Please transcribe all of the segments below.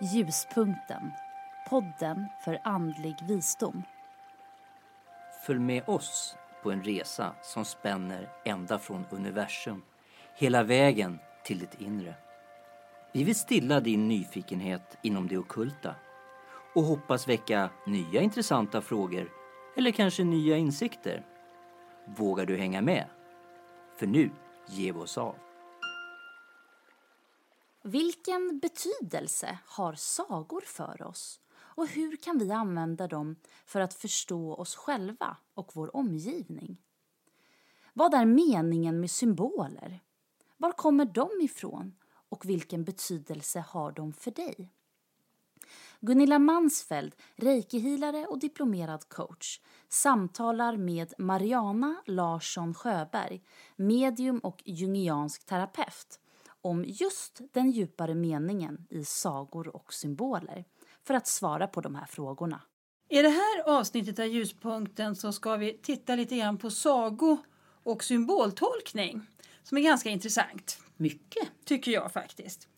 Ljuspunkten, podden för andlig visdom. Följ med oss på en resa som spänner ända från universum hela vägen till ditt inre. Vi vill stilla din nyfikenhet inom det okulta och hoppas väcka nya intressanta frågor eller kanske nya insikter. Vågar du hänga med? För nu ger vi oss av. Vilken betydelse har sagor för oss? Och hur kan vi använda dem för att förstå oss själva och vår omgivning? Vad är meningen med symboler? Var kommer de ifrån och vilken betydelse har de för dig? Gunilla Mansfeld, reikihilare och diplomerad coach, samtalar med Mariana Larsson Sjöberg, medium och jungiansk terapeut, om just den djupare meningen i sagor och symboler för att svara på de här frågorna. I det här avsnittet av Ljuspunkten så ska vi titta lite grann på sago och symboltolkning som är ganska intressant. Mycket. Tycker jag faktiskt.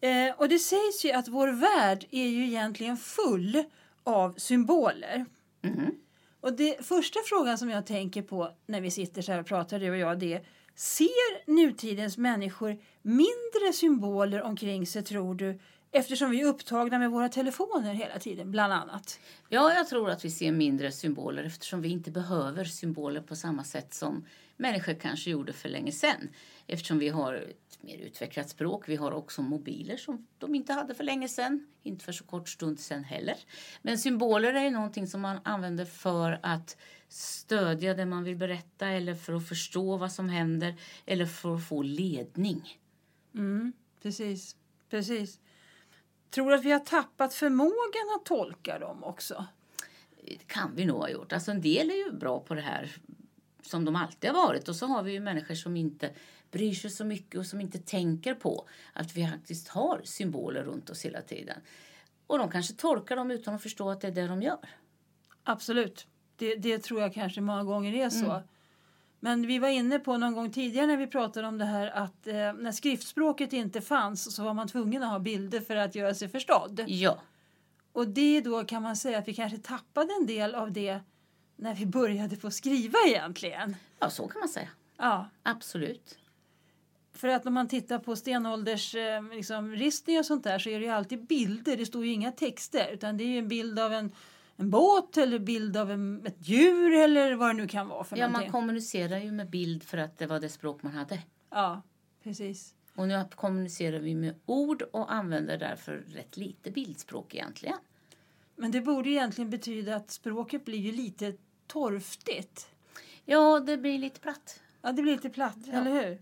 Eh, och det sägs ju att vår värld är ju egentligen full av symboler. Mm. Och det första frågan som jag tänker på när vi sitter så här och pratar du och jag det är Ser nutidens människor mindre symboler omkring sig tror du eftersom vi är upptagna med våra telefoner hela tiden bland annat? Ja, jag tror att vi ser mindre symboler eftersom vi inte behöver symboler på samma sätt som människor kanske gjorde för länge sedan. Eftersom vi har mer utvecklat språk. Vi har också mobiler som de inte hade för länge sedan. Inte för så kort stund sedan heller. Men symboler är någonting som man använder för att stödja det man vill berätta eller för att förstå vad som händer eller för att få ledning. Mm, precis, precis. Tror du att vi har tappat förmågan att tolka dem också? Det kan vi nog ha gjort. Alltså en del är ju bra på det här som de alltid har varit. Och så har vi ju människor som inte bryr sig så mycket och som inte tänker på att vi faktiskt har symboler runt oss hela tiden. Och de kanske tolkar dem utan att förstå att det är det de gör. Absolut. Det, det tror jag kanske många gånger är så. Mm. Men vi var inne på någon gång tidigare när vi pratade om det här att eh, när skriftspråket inte fanns så var man tvungen att ha bilder för att göra sig förstådd. Ja, Och det då kan man säga att vi kanske tappade en del av det när vi började få skriva egentligen. ja så kan man säga. Ja, Absolut. För att när man tittar på stenålders eh, liksom, ristningar och sånt där så är det ju alltid bilder. Det står ju inga texter utan det är ju en bild av en, en båt eller bild av en, ett djur eller vad det nu kan vara för Ja, någonting. man kommunicerar ju med bild för att det var det språk man hade. Ja, precis. Och nu kommunicerar vi med ord och använder därför rätt lite bildspråk egentligen. Men det borde egentligen betyda att språket blir ju lite torftigt. Ja, det blir lite platt. Ja, det blir lite platt, Ja. eller hur?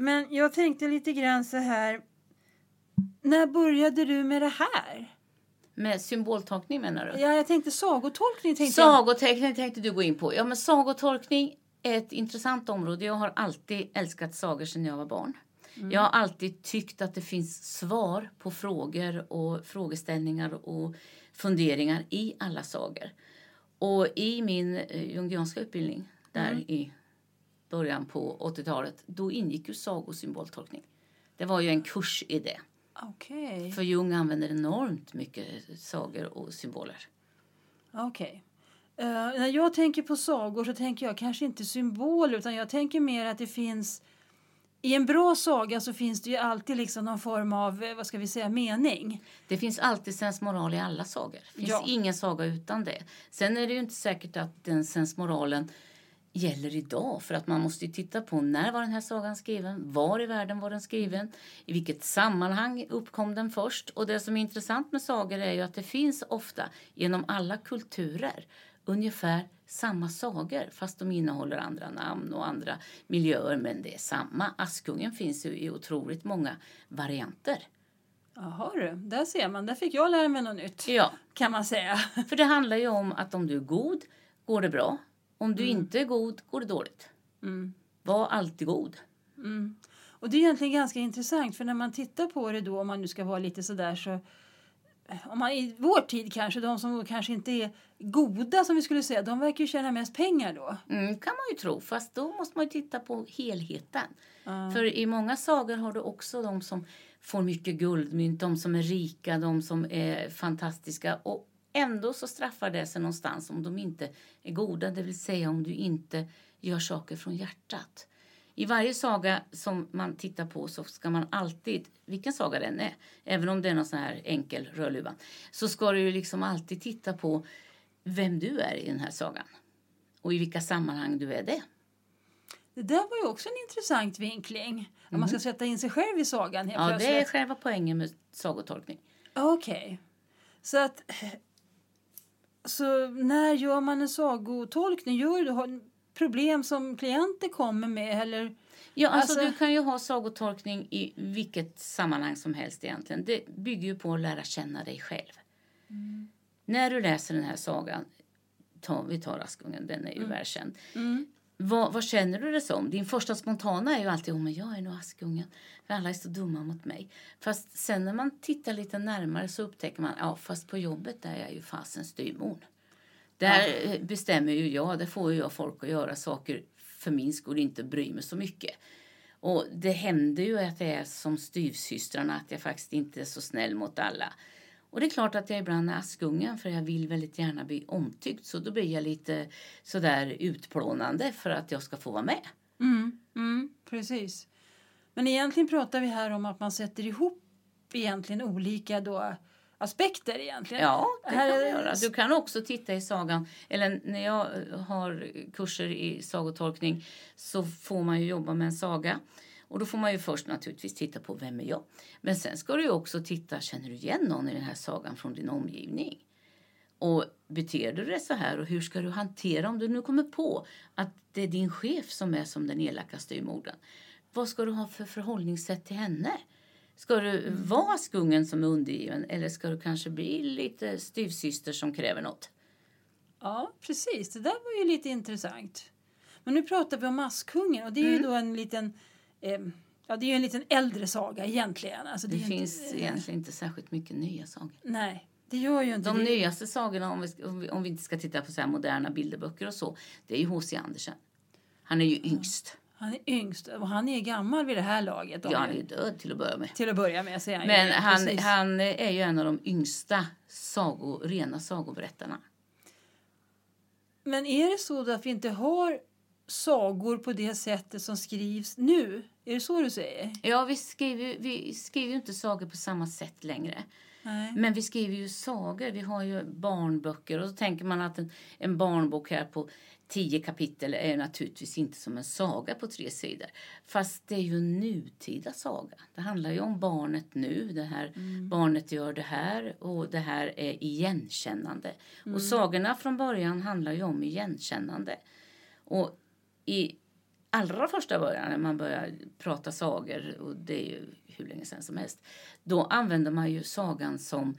Men jag tänkte lite grann så här. När började du med det här? Med symboltolkning menar du? Ja, jag tänkte sagotolkning. Tänkte jag. Sagotolkning tänkte du gå in på. Ja, men sagotolkning är ett intressant område. Jag har alltid älskat sagor sedan jag var barn. Jag har alltid tyckt att det finns svar på frågor och frågeställningar och funderingar i alla sagor. Och i min eh, jungianska utbildning där i början på 80-talet, då ingick ju sagosymboltolkning. Det var ju en kurs i det. Okej. För Jung använder enormt mycket sagor och symboler. Okej. Eh, när jag tänker på sagor så tänker jag kanske inte symboler utan jag tänker mer att det finns i en bra saga så finns det ju alltid liksom någon form av, eh, vad ska vi säga, mening. Det finns alltid sensmoral i alla sagor. Det finns Ja. ingen saga utan det. Sen är det ju inte säkert att den sensmoralen gäller idag. För att man måste ju titta på när var den här sagan skriven, var i världen var den skriven, i vilket sammanhang uppkom den först. Och det som är intressant med sagor är ju att det finns ofta genom alla kulturer ungefär samma sagor fast de innehåller andra namn och andra miljöer men det är samma. Askungen finns ju i otroligt många varianter. Jaha du, där ser man. Där fick jag lära mig något nytt. Ja, Kan man säga. För det handlar ju om att om du är god går det bra. Om du inte är god går det dåligt. Mm. Var alltid god. Och det är egentligen ganska intressant för när man tittar på det då, om man nu ska vara lite sådär så om man i vår tid kanske, de som kanske inte är goda som vi skulle säga, de verkar ju tjäna mest pengar då. Mm, kan man ju tro, fast då måste man ju titta på helheten. För i många sagor har du också de som får mycket guldmynt, de som är rika, de som är fantastiska. Och ändå så straffar det sig någonstans om de inte är goda, det vill säga om du inte gör saker från hjärtat. I varje saga som man tittar på så ska man alltid, vilken saga den är, även om det är någon sån här enkel rödluva, så ska du liksom alltid titta på vem du är i den här sagan. Och i vilka sammanhang du är det. Det där var ju också en intressant vinkling. Att man ska sätta in sig själv i sagan helt Ja, det plötsligt. är själva poängen med sagotolkning. Okej. Så att... Så när gör man en sagotolkning? Gör du problem som klienter kommer med? Eller? Ja, alltså, Alltså- du kan ju ha sagotolkning i vilket sammanhang som helst egentligen. Det bygger ju på att lära känna dig själv. När du läser den här sagan, ta, vi tar Askungen, den är ju välkänd. Vad, vad känner du det som? Din första spontana är ju alltid oh, men jag är nog Askungen, för alla är så dumma mot mig. Fast sen när man tittar lite närmare så upptäcker man, ja fast på jobbet där är jag ju fasen styvmor. Där eh, bestämmer ju jag, där får ju jag folk att göra saker för min skull, inte bry mig så mycket. Och det händer ju att det är som styvsystrarna, att jag faktiskt inte är så snäll mot alla. Och det är klart att jag ibland är Askungen för jag vill väldigt gärna bli omtyckt så då blir jag lite sådär utplånande för att jag ska få vara med. Mm, mm, precis. Men egentligen pratar vi här om att man sätter ihop egentligen olika då aspekter egentligen. Ja, det Här kan du göra. Du kan också titta i sagan, eller när jag har kurser i sagotolkning så får man ju jobba med en saga. Och då får man ju först naturligtvis titta på vem är jag. Men sen ska du också titta, känner du igen någon i den här sagan från din omgivning? Och beter du dig så här och hur ska du hantera om du nu kommer på att det är din chef som är som den elaka styvmodern? Vad ska du ha för förhållningssätt till henne? Ska du vara skungen som är undergiven eller ska du kanske bli lite styvsyster som kräver något? Ja, precis. Det där var ju lite intressant. Men nu pratar vi om Askungen och det är Mm. ju då en liten... Eh, ja, det är ju en liten äldre saga egentligen. Alltså, Det, ju finns inte, egentligen inte särskilt mycket nya sagor. Nej, det gör ju inte De det. nyaste sagorna, om vi, om vi, om vi inte ska titta på så här moderna bilderböcker och så, det är ju H.C. Andersen. Han är ju yngst. Han är yngst och han är gammal vid det här laget. Ja, han är ju död till att börja med. Till att börja med säger han ju Men det, han, precis. han är ju en av de yngsta sago, rena sagoberättarna. Men är det så då att vi inte har sagor på det sättet som skrivs nu? Är det så du säger? Ja, vi skriver, vi skriver ju inte sagor på samma sätt längre. Nej. Men vi skriver ju sagor. Vi har ju barnböcker. Och så tänker man att en, en barnbok här på tio kapitel är naturligtvis inte som en saga på tre sidor. Fast det är ju en nutida saga. Det handlar ju om barnet nu. Det här, Barnet gör det här och det här är igenkännande. Och sagorna från början handlar ju om igenkännande. Och i allra första början när man börjar prata sagor, och det är ju hur länge sedan som helst, då använder man ju sagan som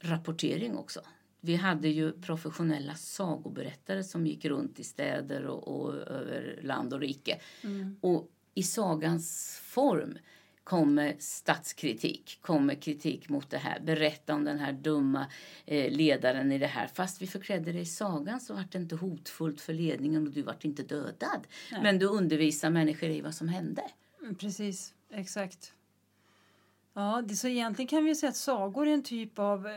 rapportering också. Vi hade ju professionella sagoberättare som gick runt i städer och, och över land och rike. Och i sagans form kommer statskritik, kommer kritik mot det här. Berätta om den här dumma eh, ledaren i det här. Fast vi förklädde det i sagan så var det inte hotfullt för ledningen och du vart inte dödad. Men du undervisar människor i vad som hände. Mm, Precis, exakt. Ja, det, så egentligen kan vi säga att sagor är en typ av... eh,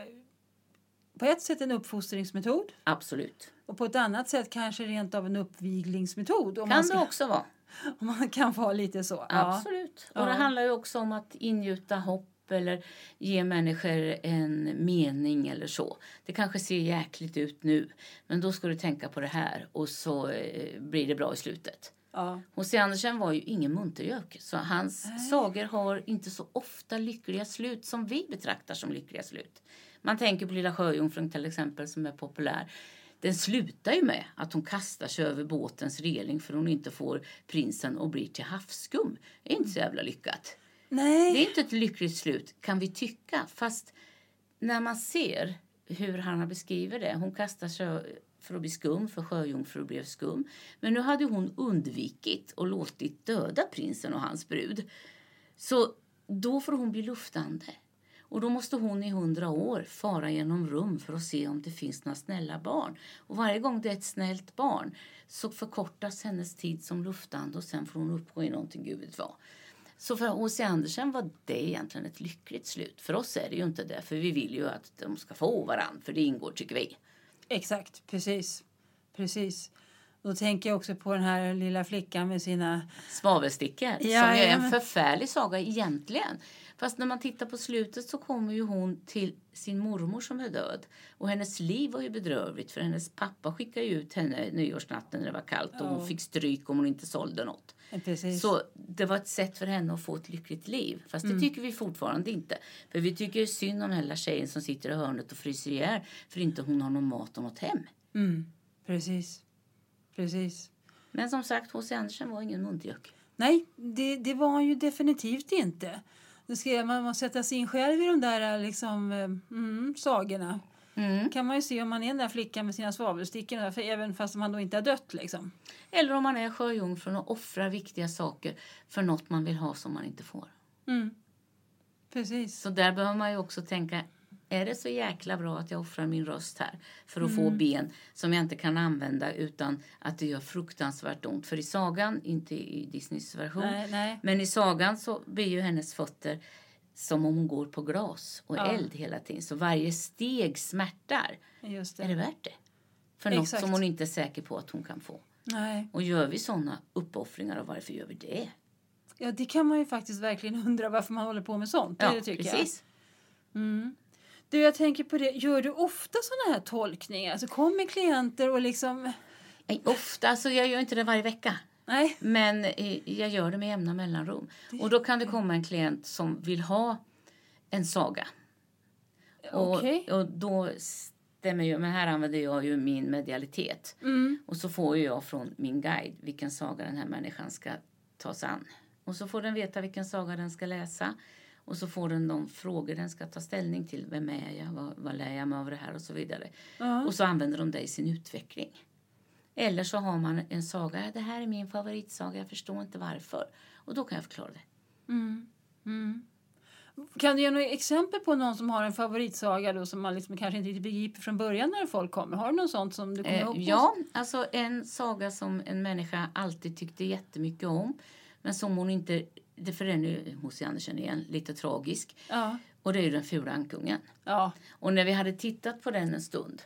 På ett sätt en uppfostringsmetod Absolut. och på ett annat sätt kanske rent av en uppviglingsmetod. Kan ska, det också vara. om man kan vara lite så. Ja. Absolut. Och Ja. det handlar ju också om att ingjuta hopp eller ge människor en mening eller så. Det kanske ser jäkligt ut nu, men då ska du tänka på det här och så eh, blir det bra i slutet. Ja. H.C. Andersen var ju ingen muntergök, så hans sagor har inte så ofta lyckliga slut som vi betraktar som lyckliga slut. Man tänker på Lilla Sjöjungfrun till exempel som är populär. Den slutar ju med att hon kastar sig över båtens reling för hon inte får prinsen och blir till havsskum. Det är inte så jävla lyckat. Nej. Det är inte ett lyckligt slut kan vi tycka, fast när man ser hur han beskriver det. Hon kastar sig för att bli skum, för sjöjungfrur blev skum. Men nu hade hon undvikit och låtit döda prinsen och hans brud. Så då får hon bli luftande. Och då måste hon i hundra år fara genom rum för att se om det finns några snälla barn. Och varje gång det är ett snällt barn så förkortas hennes tid som luftande och sen får hon uppgå i någonting gud vet vad. Så för H.C. Andersen var det egentligen ett lyckligt slut. För oss är det ju inte det, för vi vill ju att de ska få varann, för det ingår tycker vi. Exakt, precis. Precis. Då tänker jag också på den här lilla flickan med sina... Svavelstickor, som ju är Jajamän. en förfärlig saga egentligen. Fast när man tittar på slutet så kommer ju hon till sin mormor som är död. Och hennes liv var ju bedrövligt för hennes pappa skickade ju ut henne nyårsnatten när det var kallt och hon fick stryk om hon inte sålde något. Precis. Så det var ett sätt för henne att få ett lyckligt liv. Fast Mm. det tycker vi fortfarande inte. För vi tycker ju synd om den lilla tjejen som sitter i hörnet och fryser ihjäl för inte hon har någon mat och något hem. Mm, precis. Precis. Men som sagt, H.C. Andersen var ingen muntergök. Nej, det, det var han ju definitivt inte. Nu ska man, man sätta sig in själv i de där liksom, mm, sagorna. Mm. kan man ju se om man är den där flickan med sina svavelstickor, för även fast man då inte har dött. Liksom. Eller om man är sjöjungfrun och offrar viktiga saker för något man vill ha som man inte får. Mm. Precis. Så där behöver man ju också tänka, är det så jäkla bra att jag offrar min röst här för att få ben som jag inte kan använda utan att det gör fruktansvärt ont? För i sagan, inte i Disneys version, Nej, nej. men i sagan så blir ju hennes fötter som om hon går på glas och Ja. eld hela tiden. Så varje steg smärtar. Just Är det det. värt det? För något Exakt. som hon inte är säker på att hon kan få. Nej. Och gör vi såna uppoffringar och varför gör vi det? Ja, det kan man ju faktiskt verkligen undra varför man håller på med sånt. det tycker precis. jag. Mm. Du, jag tänker på det. Gör du ofta såna här tolkningar? Alltså kommer klienter och liksom... Nej, Ofta, alltså jag gör inte det varje vecka. Nej. Men eh, jag gör det med jämna mellanrum. Och då kan det komma en klient som vill ha en saga. Och, Okej. och då stämmer ju, men här använder jag ju min medialitet. Mm. Och så får jag från min guide vilken saga den här människan ska ta sig an. Och så får den veta vilken saga den ska läsa. Och så får den de frågor den ska ta ställning till. Vem är jag? Vad, vad lär jag mig av det här? Och så vidare. Ja. Och så använder de det i sin utveckling. Eller så har man en saga. Det här är min favoritsaga. Jag förstår inte varför. Och då kan jag förklara det. Mm. Mm. Kan du ge några exempel på någon som har en favoritsaga då som man liksom kanske inte riktigt begriper från början när folk kommer? Har du något sånt som du kommer Eh, ihåg? ja, alltså en saga som en människa alltid tyckte jättemycket om. Men som hon inte... Det för den är ju H.C. Andersen igen, lite tragisk. Ja. Och det är ju den fula ankungen. Ja. Och när vi hade tittat på den en stund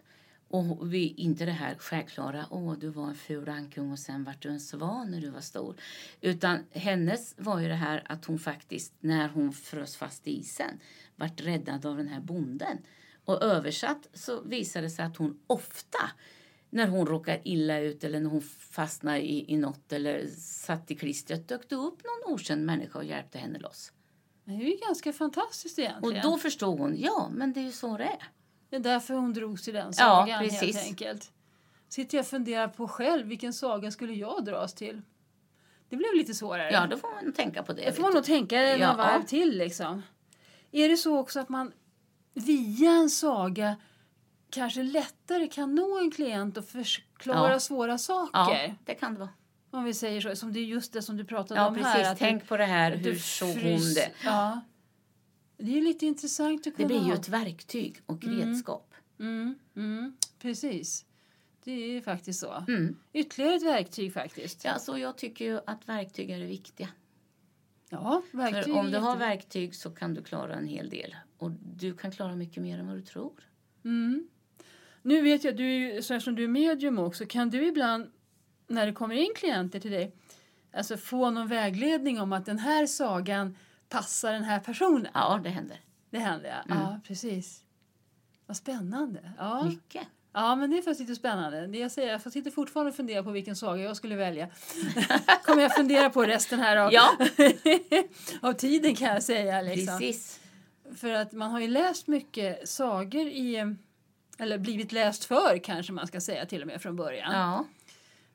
och vi, inte det här självklara, åh du var en ful ankung och sen vart du en svan när du var stor. Utan hennes var ju det här att hon faktiskt, när hon frös fast i isen, vart räddad av den här bonden. Och översatt så visade det sig att hon ofta, när hon råkar illa ut eller när hon fastnar i, i något eller satt i klistret, dök det upp någon okänd människa och hjälpte henne loss. Det är ju ganska fantastiskt Och egentligen. då förstod hon, ja men det är ju så det är. Det är därför hon drogs till den Ja, sagan precis. helt enkelt. Sitter jag och funderar på själv, vilken saga skulle jag dras till? Det blev lite svårare. Ja, då får man tänka på det. Det får man nog tänka några Ja. varv till liksom. Är det så också att man via en saga kanske lättare kan nå en klient och förklara Ja. svåra saker? Ja, det kan det vara. Om vi säger så, som det är just det som du pratade Ja, om precis. här. att Tänk på det här. du Hur såg hon det? Ja. Det är lite intressant att Det kunna blir ju ett verktyg och redskap. Mm, mm, precis. Det är ju faktiskt så. Mm. Ytterligare ett verktyg faktiskt. Ja, så jag tycker ju att verktyg är det viktiga. Ja, verktyg För om du har verktyg så kan du klara en hel del. Och du kan klara mycket mer än vad du tror. Mm. Nu vet jag, du så eftersom du är medium också, kan du ibland när det kommer in klienter till dig alltså få någon vägledning om att den här sagan passar den här personen? Ja, det händer. Det händer, ja. Mm. ja precis. Vad spännande. Ja. Mycket. ja, men det är faktiskt lite spännande. Det jag, säger, jag sitter fortfarande och funderar på vilken saga jag skulle välja. kommer jag fundera på resten här av, Ja, av tiden kan jag säga. Liksom. precis. För att man har ju läst mycket sagor i, eller blivit läst för kanske man ska säga till och med från början. Ja.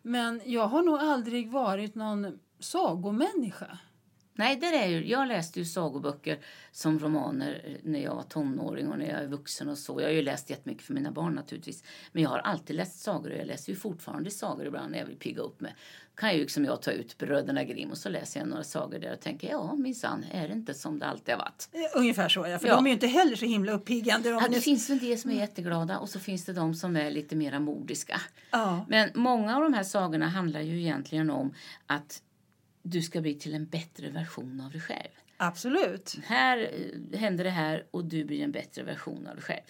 Men jag har nog aldrig varit någon sagomänniska. Nej, det är ju, jag läste ju sagoböcker som romaner när jag var tonåring och när jag är vuxen och så. Jag har ju läst jättemycket för mina barn naturligtvis. Men jag har alltid läst sagor och jag läser ju fortfarande sagor ibland när jag vill pigga upp mig. Kan ju liksom jag ta ut Bröderna Grimm och så läser jag några sagor där och tänker ja minsann är det inte som det alltid har varit. Eh, Ungefär så ja, för Ja. de är ju inte heller så himla uppiggande. Ja, det nu- finns en del som är jätteglada och så finns det de som är lite mera modiska. ja. Men många av de här sagorna handlar ju egentligen om att du ska bli till en bättre version av dig själv. Absolut. Här eh, händer det här och du blir en bättre version av dig själv.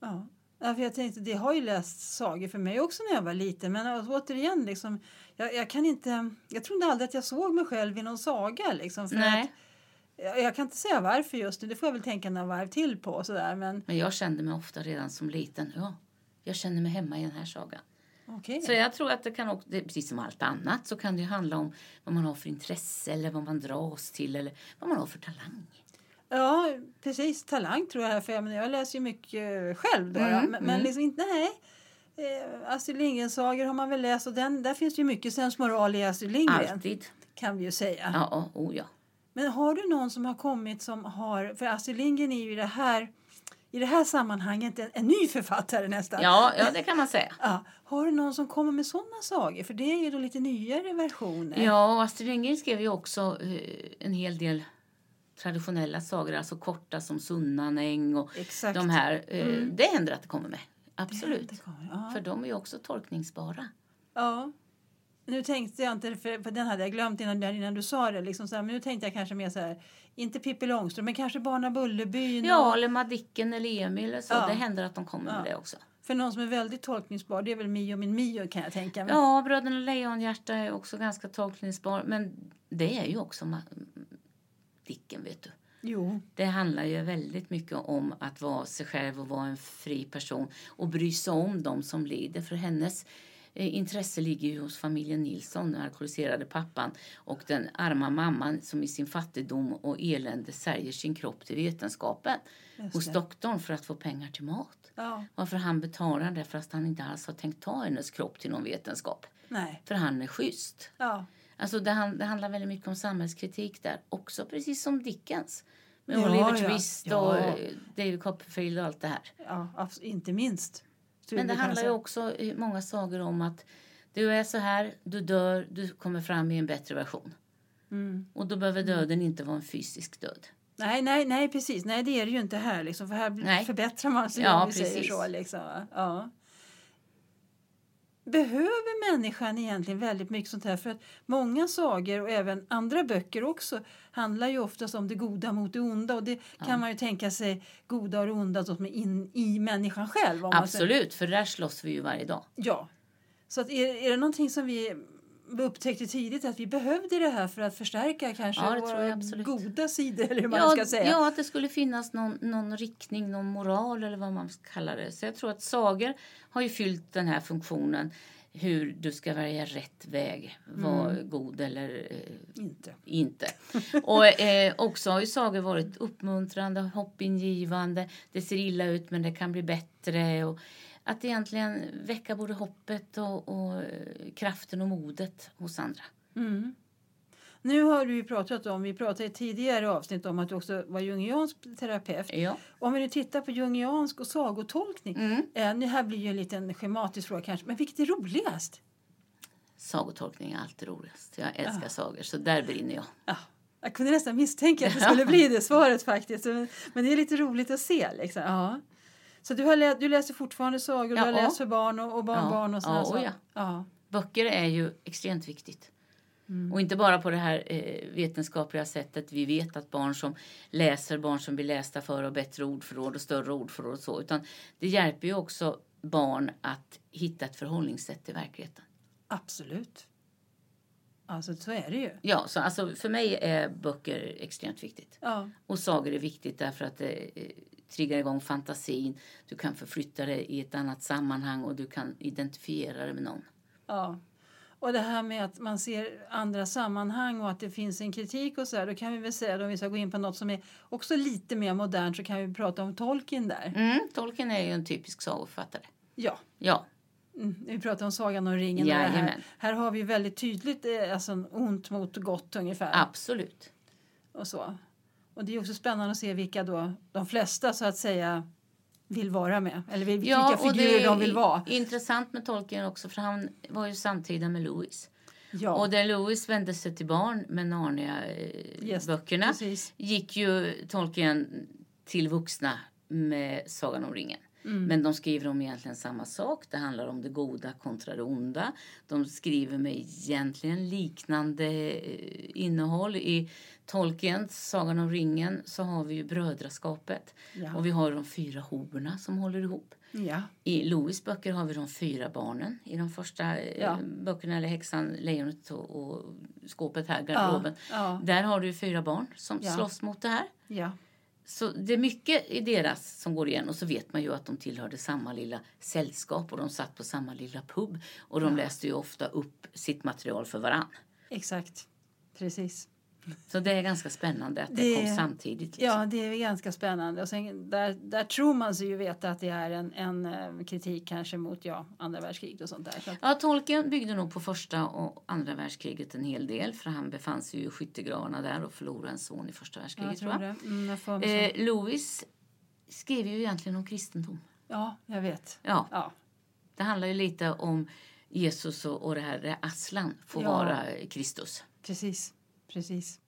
Ja. Ja, för jag tänkte, det har ju läst sagor för mig också när jag var liten. Men återigen, liksom, jag, jag kan inte... Jag trodde aldrig att jag såg mig själv i någon saga. Liksom, för Nej. Att, jag, jag kan inte säga varför just nu. Det får jag väl tänka några varv till på. Sådär. Men Men jag kände mig ofta redan som liten. Ja, jag känner mig hemma i den här sagan. okej. Så jag tror att det kan också, precis som allt annat så kan det handla om vad man har för intresse eller vad man dras till eller vad man har för talang. Ja, precis. Talang tror jag. För jag, men jag läser ju mycket själv. Då, Mm. Men, men mm. liksom inte... Nej. Eh, Astrid Lindgren-sagor har man väl läst. Och den, där finns det ju mycket sensmoral i Astrid Lindgren. Alltid. Kan vi ju säga. Ja, oh ja. Men har du någon som har kommit som har... För Astrid Lindgren är ju i det här, i det här sammanhanget en, en ny författare nästan. Ja, ja, det kan man säga. Ja, har du någon som kommer med sådana sagor? För det är ju då lite nyare versioner. Ja, och Astrid Lindgren skrev ju också eh, en hel del traditionella sagor, alltså korta som Sunnanäng och Exakt. de här. Eh, Mm. Det händer att det kommer med. Absolut. Ja. För de är ju också tolkningsbara. ja. Nu tänkte jag inte, för, för den hade jag glömt innan, innan du sa det. Liksom så här, men nu tänkte jag kanske mer så här, inte Pippi Långstrump, men kanske Barna Bullerbyn. Ja, och- eller Madicken eller Emil eller så. Ja. Det händer att de kommer Ja. med det också. För någon som är väldigt tolkningsbar, det är väl Mio min Mio kan jag tänka mig. Ja, Bröderna Lejonhjärta är också ganska tolkningsbar. Men det är ju också Ma- Dicken, vet du. Jo. Det handlar ju väldigt mycket om att vara sig själv och vara en fri person och bry sig om dem som lider. För hennes eh, intresse ligger ju hos familjen Nilsson, den alkoholiserade pappan och den arma mamman som i sin fattigdom och elände säljer sin kropp till vetenskapen hos doktorn för att få pengar till mat. Ja, Varför han betalar det fast han inte alls har tänkt ta hennes kropp till någon vetenskap. nej. För han är schysst. Ja. Alltså det, han, det handlar väldigt mycket om samhällskritik där också, precis som Dickens. Med Ja, Oliver ja. Twist Ja. och eh, David Copperfield och allt det här. Ja, inte minst. Men det handlar ju också i många sagor om att du är så här, du dör, du kommer fram i en bättre version. Mm. Och då behöver döden inte vara en fysisk död. Nej, nej, nej, precis. Nej, det är det ju inte här. Liksom, för här Nej. förbättrar man sig Ja, om vi säger precis. så. Liksom. Ja. Behöver människan egentligen väldigt mycket sånt här? För att många sagor och även andra böcker också handlar ju oftast om det goda mot det onda. Och det kan man ju tänka sig goda och onda som är in i människan själv. Absolut, för där slåss vi ju varje dag. Ja. Så att är, är det någonting som vi upptäckte tidigt att vi behövde det här för att förstärka kanske Ja, våra goda sidor eller hur man Ja, ska säga? ja, att det skulle finnas någon, någon riktning, någon moral eller vad man ska kalla det. Så jag tror att sagor har ju fyllt den här funktionen hur du ska välja rätt väg, vara Mm. god eller eh, Inte. inte. Och eh, också har ju sagor varit uppmuntrande, hoppingivande. Det ser illa ut men det kan bli bättre. Och att egentligen väcka både hoppet och, och eh, kraften och modet hos andra. Mm. Nu har du pratat om, vi pratade i tidigare avsnitt om att du också var jungiansk terapeut. Ja. Om vi nu tittar på jungiansk och sagotolkning, Mm. eh, det här blir ju en liten schematisk fråga kanske, men vilket är roligast? Sagotolkning är alltid roligast. Jag älskar Ja. sagor, så där brinner jag. Ja, jag kunde nästan misstänka att det skulle bli det svaret faktiskt. Men, men det är lite roligt att se. Liksom. Ja. Så du, har du läser fortfarande sagor, Ja. du har läst för barn och, och barnbarn och sådana saker? ja. Böcker är ju extremt viktigt. Mm. Och inte bara på det här eh, vetenskapliga sättet. Vi vet att barn som läser, barn som blir lästa för har bättre ordförråd och större ordförråd och så. Utan det hjälper ju också barn att hitta ett förhållningssätt till verkligheten. Absolut. Alltså så är det ju. Ja, så alltså för mig är böcker extremt viktigt. Ja. Och sagor är viktigt därför att det eh, triggar igång fantasin. Du kan förflytta dig i ett annat sammanhang och du kan identifiera dig med någon. Ja. Och det här med att man ser andra sammanhang och att det finns en kritik och så här, då kan vi väl säga att om vi ska gå in på något som är också lite mer modernt så kan vi prata om Tolkien där. Mm, Tolkien är ju en typisk sagoförfattare. Ja. Ja, Mm, vi pratar om Sagan om ringen. Och det här. Här har vi väldigt tydligt eh, alltså, ont mot gott ungefär. absolut. och så. Och det är också spännande att se vilka då de flesta så att säga vill vara med. Eller vil- vilka och figurer det är de vill vara. Intressant med Tolkien också för han var ju samtida med Lewis. Ja, Och där Lewis vände sig till barn med Yes, Narnia-böckerna precis. gick ju Tolkien till vuxna med Sagan om ringen. Mm. Men de skriver om egentligen samma sak. Det handlar om det goda kontra det onda. De skriver med egentligen liknande eh, innehåll. I Tolkiens Sagan om ringen så har vi ju brödraskapet. Ja. Och vi har de fyra hoberna som håller ihop. ja. I Louis böcker har vi de fyra barnen i de första eh, Ja. böckerna, eller Häxan, Lejonet och, och skåpet här, garderoben. ja. Där har du fyra barn som Ja. slåss mot det här. Ja. Så det är mycket i deras som går igen och så vet man ju att de tillhörde samma lilla sällskap och de satt på samma lilla pub och de läste ju ofta upp sitt material för varann. Exakt. Precis. Så det är ganska spännande att det, Det- kom samtidigt. Liksom. Ja, det är ganska spännande. Och sen, där, där tror man sig ju veta att det är en, en eh, kritik kanske mot ja, andra världskriget och sånt där. Så att, Ja, Tolkien byggde nog på första och andra världskriget en hel del för han befann sig ju i skyttegravarna där och förlorade en son i första jag världskriget. tror va? det. Mm, jag. Eh, Lewis skrev ju egentligen om kristendom. ja, jag vet. Ja, Ja, det handlar ju lite om Jesus och, och det här Aslan får Ja. vara Kristus. precis. Precis.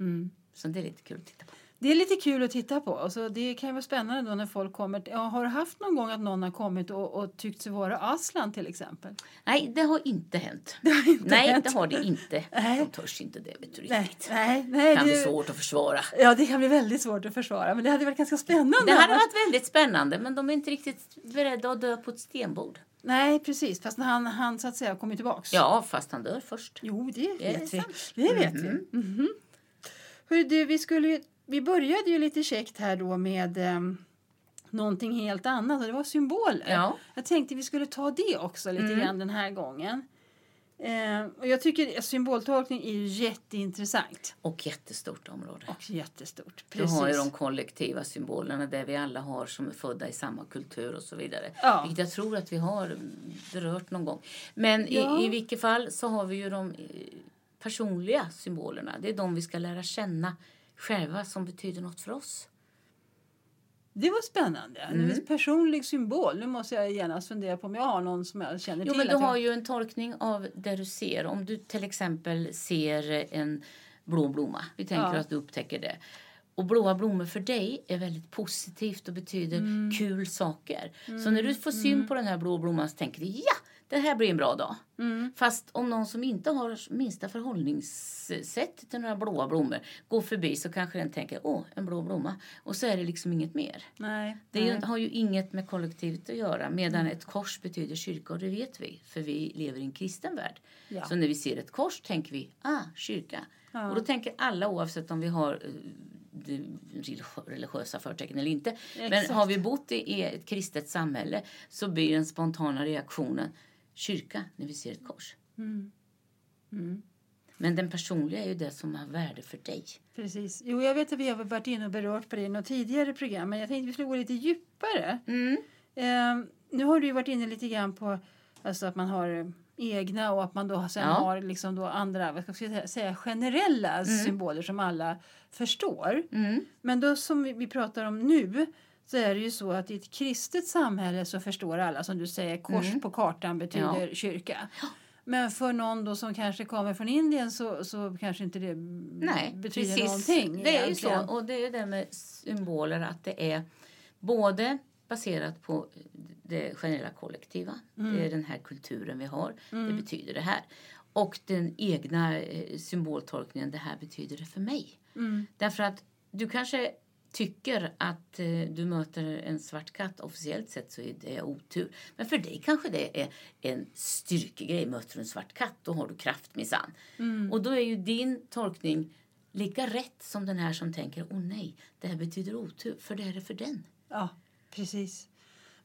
Mm. Så det är lite kul att titta på. Det är lite kul att titta på. Och så det kan ju vara spännande då när folk kommer. Ja, har du haft någon gång att någon har kommit och, och tyckt sig vara Aslan till exempel? Nej, det har inte hänt. Det har inte Nej, hänt. det har det inte. Nej. De törs inte det, vet du Nej, riktigt. nej, Det nej. kan bli det- svårt att försvara. Ja, det kan bli väldigt svårt att försvara. Men det hade varit ganska spännande. Det hade varit väldigt spännande, men de är inte riktigt beredda att dö på ett stenbord. Nej, precis. Fast han, han så att säga kommer tillbaks. Ja, fast han dör först. Jo, det Det vet vi. Det vet vi. Mhm. Hörru du, vi, skulle, vi började ju lite käckt här då med um, någonting helt annat och det var symboler. Ja. Jag tänkte vi skulle ta det också lite Mm. grann den här gången. Eh, och jag tycker symboltolkning är ju jätteintressant Och jättestort område. och jättestort. Du Precis. har ju de kollektiva symbolerna där vi alla har som är födda i samma kultur och så vidare. Ja. Vilket jag tror att vi har berört någon gång. Men Ja. i, i vilket fall så har vi ju de eh, personliga symbolerna. Det är de vi ska lära känna själva som betyder något för oss. Det var spännande. Mm. En personlig symbol. Nu måste jag genast fundera på om jag har någon som jag känner Jo, till. men du jag- har ju en tolkning av det du ser. Om du till exempel ser en blå blomma. Vi tänker Ja. att du upptäcker det. Och blåa blommor för dig är väldigt positivt och betyder Mm. kul saker. Så när du får syn på den här blå blomman så tänker du ja, det här blir en bra dag. Mm. Fast om någon som inte har minsta förhållningssätt till några blåa blommor går förbi så kanske den tänker åh, en blå blomma. Och så är det liksom inget mer. Nej. Det ju, har ju inget med kollektivet att göra medan ett kors betyder kyrka och det vet vi för vi lever i en kristen värld. Ja. Så när vi ser ett kors tänker vi ah, kyrka. Ja. Och då tänker alla oavsett om vi har eh, religiösa förtecken eller inte. Men Exakt. har vi bott i ett kristet samhälle så blir den spontana reaktionen kyrka när vi ser ett kors. Mm. Mm. Men den personliga är ju det som har värde för dig. Precis. Jo, jag vet att vi har varit inne och berört på det i något tidigare program, men jag tänkte vi skulle gå lite djupare. Mm. Eh, nu har du varit inne lite grann på alltså att man har eh, egna och att man då sen Ja. har liksom då andra, vad ska jag säga, generella symboler som alla förstår. Mm. Men då som vi pratar om nu så är det ju så att i ett kristet samhälle så förstår alla som du säger kors Mm. på kartan betyder kyrka. Men för någon då som kanske kommer från Indien så, så kanske inte det Nej, betyder precis. någonting. Det är ju så. Och det är det med symboler att det är både baserat på det generella kollektiva. Mm. Det är den här kulturen vi har. Det betyder det här. Och den egna eh, symboltolkningen. Det här betyder det för mig. Mm. Därför att du kanske tycker att eh, du möter en svart katt. Officiellt sett så är det otur. Men för dig kanske det är en styrkegrej. Möter du en svart katt då har du kraft minsann. Mm. Och då är ju din tolkning lika rätt som den här som tänker åh nej, det här betyder otur. För det är det för den. Ja, precis.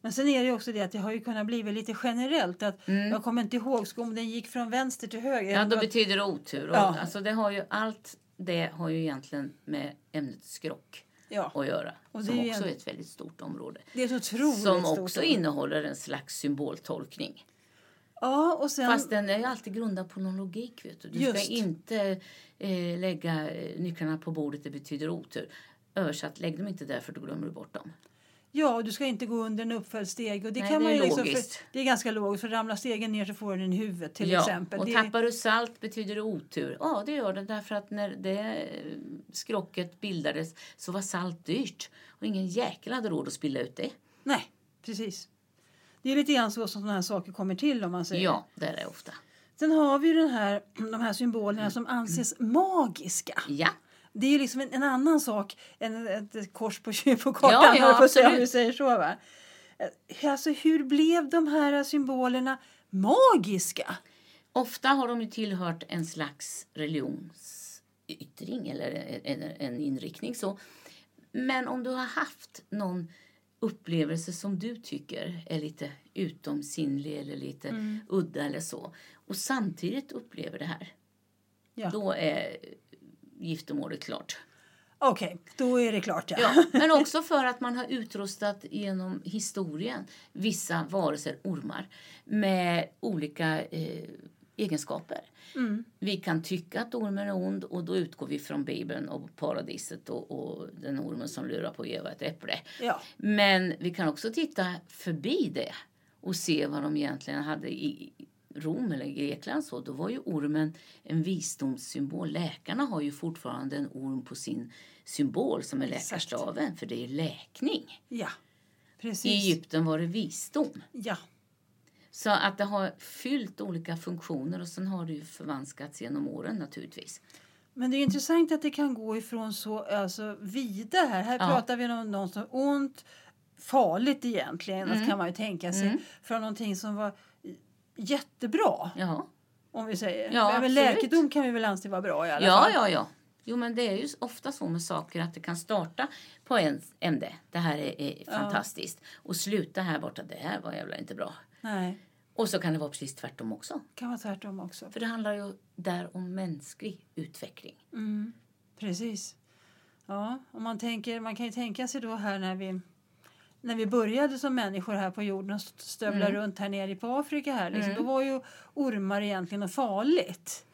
Men sen är det också det att det har ju kunnat bli lite generellt. att Jag kommer inte ihåg om den gick från vänster till höger. Mm. Ja, då betyder det otur. Ja. alltså, det har ju, allt det har ju egentligen med ämnet skrock ja. att göra. Och det som är också en- är ett väldigt stort område. Det är ett otroligt Som stort också ord. innehåller en slags symboltolkning. Ja, och sen... Fast den är alltid grundad på någon logik. Vet du. du Just. ska inte eh, lägga nycklarna på bordet, det betyder otur. Översatt, lägg dem inte där för då glömmer du bort dem. Ja, och du ska inte gå under en uppföljd steg. Och det, Nej, kan det man ju liksom, för, det är ganska logiskt, för ramlar stegen ner så får du den i huvudet till ja, exempel. och det, tappar du salt betyder det otur. Ja, det gör det därför att när det eh, skrocket bildades så var salt dyrt. Och ingen jäkel hade råd att spilla ut det. Nej, precis. Det är lite grann så som sådana här saker kommer till om man säger. Ja, det är det ofta. Sen har vi den här, de här symbolerna som anses magiska. Ja, Det är ju liksom en, en annan sak än ett, kors på, på kartan. Ja, ja, säga, om vi säger så. Va? Eh, Alltså, hur blev de här symbolerna magiska? ofta har de ju tillhört en slags religionsyttring eller en, en inriktning. så. Men om du har haft någon upplevelse som du tycker är lite utomsinnlig eller lite udda eller så och samtidigt upplever det här, Ja. då är giftermålet klart. Okej, då är det klart. Ja. Ja, men också för att man har utrustat genom historien vissa varelser, ormar, med olika eh, egenskaper. Mm. Vi kan tycka att ormen är ond och då utgår vi från Bibeln och paradiset och, och den ormen som lurar på Eva ett äpple. Ja. Men vi kan också titta förbi det och se vad de egentligen hade i Rom eller Grekland. Så, då var ju ormen en visdomssymbol. Läkarna har ju fortfarande en orm på sin symbol som är Exakt. läkarstaven, för det är läkning. ja, I precis. Egypten var det visdom. Ja. Så att det har fyllt olika funktioner och sen har det ju förvanskats genom åren naturligtvis. Men det är intressant att det kan gå ifrån så alltså, vida här. Här Ja. pratar vi om något som ont, farligt egentligen, Mm. kan man ju tänka sig. Från någonting som var jättebra, Ja, om vi säger. Ja, men läkedom kan vi väl anse vara bra i alla ja, fall. ja. ja. Jo, men det är ju ofta så med saker att det kan starta på en ände. Det här är, är fantastiskt. Och sluta här borta. Det här var jävla inte bra. Nej, Och så kan det vara precis tvärtom också. kan vara tvärtom också. För det handlar ju där om mänsklig utveckling. Mm, precis. Ja, om man, tänker, man kan ju tänka sig då här när vi, när vi började som människor här på jorden stövla Mm. runt här nere på Afrika här. Liksom, Då var ju ormar egentligen något farligt.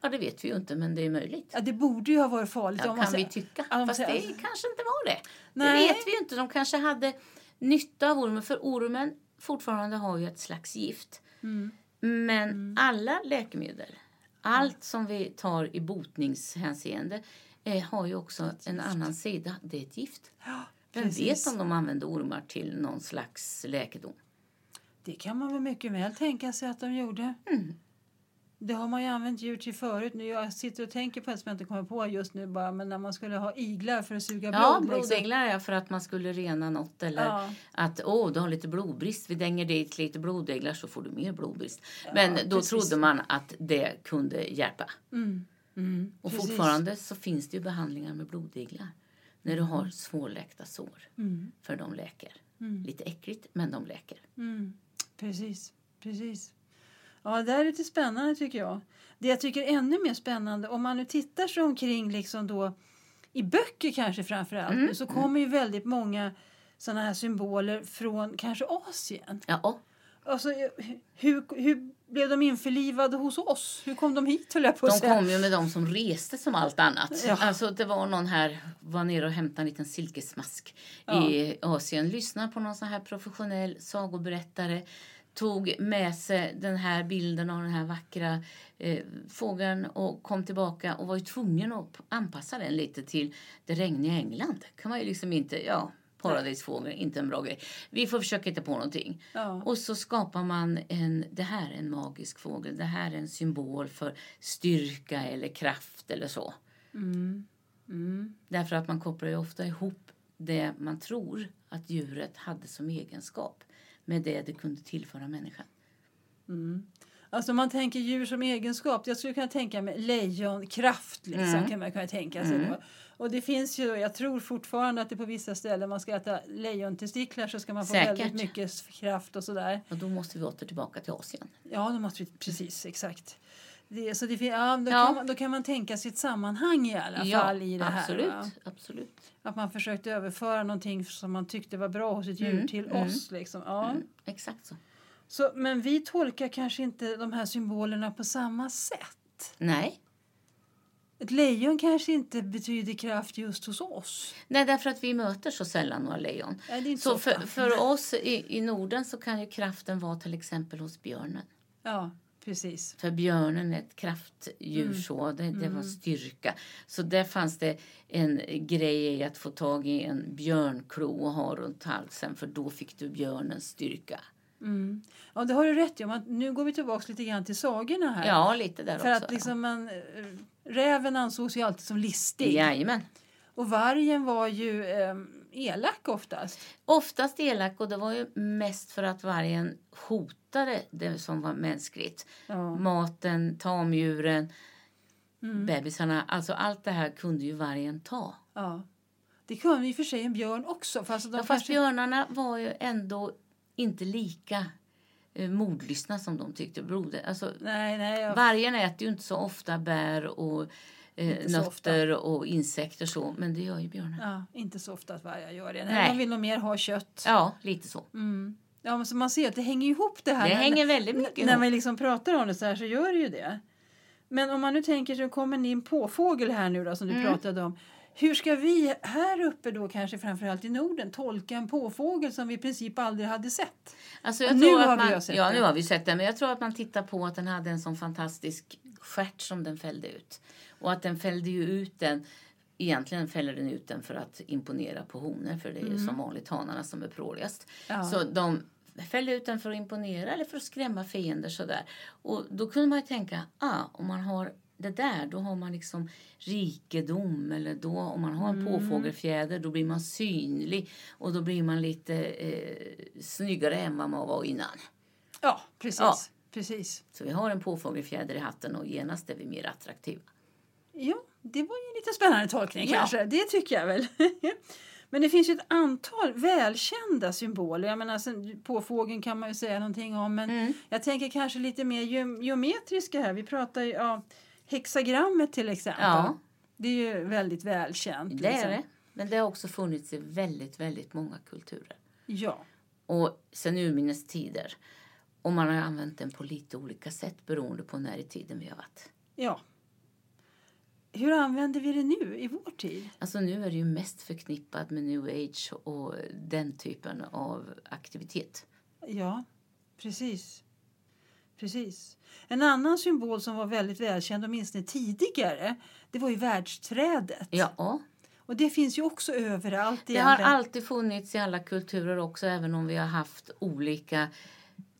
Ja, det vet vi ju inte, men det är möjligt. Ja, det borde ju ha varit farligt. Ja, om man kan vi säger- tycka. Om man Fast det säger- kanske inte var det. Nej. Det vet vi ju inte. De kanske hade nytta av ormen. För ormen fortfarande har ju ett slags gift. Mm. Men alla läkemedel, allt som vi tar i botningshänseende eh, har ju också en annan sida. Det är ett gift. Ja, Vem precis. vet om de använde ormar till någon slags läkedom? Det kan man väl mycket väl tänka sig att de gjorde. Mm. Det har man ju använt djur till förut. Nu jag sitter och tänker på ett som jag inte kommer på just nu bara, men när man skulle ha iglar för att suga blod. Ja, liksom. blodänglar är för att man skulle rena något eller Ja. att åh, du har lite blodbrist. Vi dänger dit lite blodänglar så får du mer blodbrist. Men då precis. trodde man att det kunde hjälpa. Mm. Mm. Och precis. fortfarande så finns det ju behandlingar med blodänglar. När du har svårläkta sår. Mm. För de läker. Mm. Lite äckligt, men de läker. Mm. Precis, precis. Ja, det är lite spännande tycker jag. Det jag tycker är ännu mer spännande, om man nu tittar sig omkring liksom då i böcker kanske framför allt, Mm, så kommer ju väldigt många sådana här symboler från kanske Asien. Ja, Alltså, hur, hur blev de införlivade hos oss? Hur kom de hit höll jag på att de säga? kom ju med de som reste som allt annat. Ja. Alltså det var någon här, var nere och hämtade en liten silkesmask i Asien. Lyssnade på någon sån här professionell sagoberättare. Tog med sig den här bilden av den här vackra eh, fågeln och kom tillbaka och var ju tvungen att anpassa den lite till det regniga England. kan man ju liksom inte, ja, paradisfågel, inte en bra grej. Vi får försöka hitta på någonting. Ja. Och så skapar man en, det här är en magisk fågel, det här är en symbol för styrka eller kraft eller så. Mm. Mm. Därför att man kopplar ju ofta ihop det man tror att djuret hade som egenskap med det det kunde tillföra människan. Mm. Alltså man tänker djur som egenskap, jag skulle kunna tänka mig lejonkraft liksom, Mm. kan man kunna tänka sig då. Och det finns ju, jag tror fortfarande att det på vissa ställen man ska äta lejontestiklar så ska man få Säkert. väldigt mycket kraft och sådär. Och då måste vi åter tillbaka till Asien. Ja, det måste vi, precis, exakt. Det, så det, ja, då, Ja. Kan man, då kan man tänka sig ett sammanhang i alla fall i det absolut, här. Va? absolut. Att man försökte överföra någonting som man tyckte var bra hos ett djur Mm, till mm. oss. Liksom. Ja. Mm, exakt så. Så, men vi tolkar kanske inte de här symbolerna på samma sätt. Nej. Ett lejon kanske inte betyder kraft just hos oss. Nej, därför att vi möter så sällan några lejon. Nej, Så så för, för oss i, i Norden så kan ju kraften vara till exempel hos björnen. Ja, precis. För björnen är ett kraftdjur, Mm. så det, det var styrka. Så där fanns det en grej i att få tag i en björnklo och ha runt halsen för då fick du björnens styrka. Mm. Ja, det har du rätt i. Nu går vi tillbaka lite grann till sagorna här. Ja, lite där För också. att liksom man, eh, räven ansågs ju alltid som listig. Jajamän. Och vargen var ju eh, elak oftast. Oftast elak och det var ju mest för att vargen hotade det som var mänskligt. Ja. Maten, tamdjuren, Mm. bebisarna. Alltså allt det här kunde ju vargen ta. ja. Det kunde i och för sig en björn också. Fast de Ja, fast kanske... björnarna var ju ändå inte lika eh, mordlystna som de tyckte. Broder. Alltså, Nej, nej. Jag... Vargen äter ju inte så ofta bär och eh, nötter och insekter så, men det gör ju björnar. Ja, Ja, inte så ofta att vargar gör det. Nej, Nej. De vill nog mer ha kött. lite så. Mm. Ja, men så man ser att det hänger ihop det här. Det hänger väldigt mycket När man liksom pratar om det så här så gör det ju det. Men om man nu tänker så kommer ni in på fågel här nu då som du Mm. pratade om. Hur ska vi här uppe då kanske framförallt i Norden tolka en påfågel som vi i princip aldrig hade sett? Alltså jag nu tror har att vi man, ju sett ja, nu har vi sett det. Men jag tror att man tittar på att den hade en sån fantastisk stjärt som den fällde ut. Och att den fällde ju ut den Egentligen fäller den ut den för att imponera på honor för det är ju som vanligt hanarna som är pråligast. Mm. Ja. Så de fällde ut den för att imponera eller för att skrämma fiender sådär. Och då kunde man ju tänka, ah, om man har det där då har man liksom rikedom eller då om man har en påfågelfjäder då blir man synlig och då blir man lite eh, snyggare än vad man var innan. Ja, precis. Ja. precis. Så vi har en påfågelfjäder i hatten och genast är vi mer attraktiva. Ja, det var ju en lite spännande tolkning Ja. kanske. Det tycker jag väl. Men det finns ju ett antal välkända symboler. Jag menar, påfågeln kan man ju säga någonting om. Men Mm. jag tänker kanske lite mer ge- geometriska här. Vi pratar ju ja, hexagrammet till exempel. Ja. Det är ju väldigt välkänt. Det är liksom. det. Men det har också funnits i väldigt, väldigt många kulturer. Ja. Och sen urminnes tider. Och man har använt den på lite olika sätt beroende på när i tiden vi har varit. ja. Hur använder vi det nu i vår tid? Alltså nu är det ju mest förknippat med new age och den typen av aktivitet. Ja, precis. Precis. En annan symbol som var väldigt välkänd, åtminstone tidigare, det var ju världsträdet. Ja, Och det finns ju också överallt det har egentligen. alltid funnits i alla kulturer också även om vi har haft olika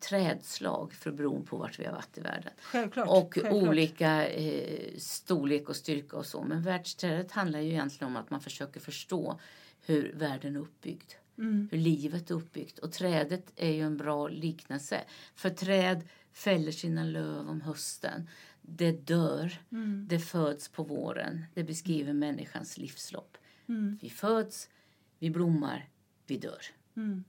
trädslag för beroende på vart vi har varit i världen. Självklart. Och självklart. olika eh, storlek och styrka och så. Men världsträdet handlar ju egentligen om att man försöker förstå hur världen är uppbyggd. Mm. Hur livet är uppbyggt. Och trädet är ju en bra liknelse. För träd fäller sina löv om hösten. Det dör. Mm. Det föds på våren. Det beskriver människans livslopp. Mm. Vi föds, vi blommar, vi dör. Mm.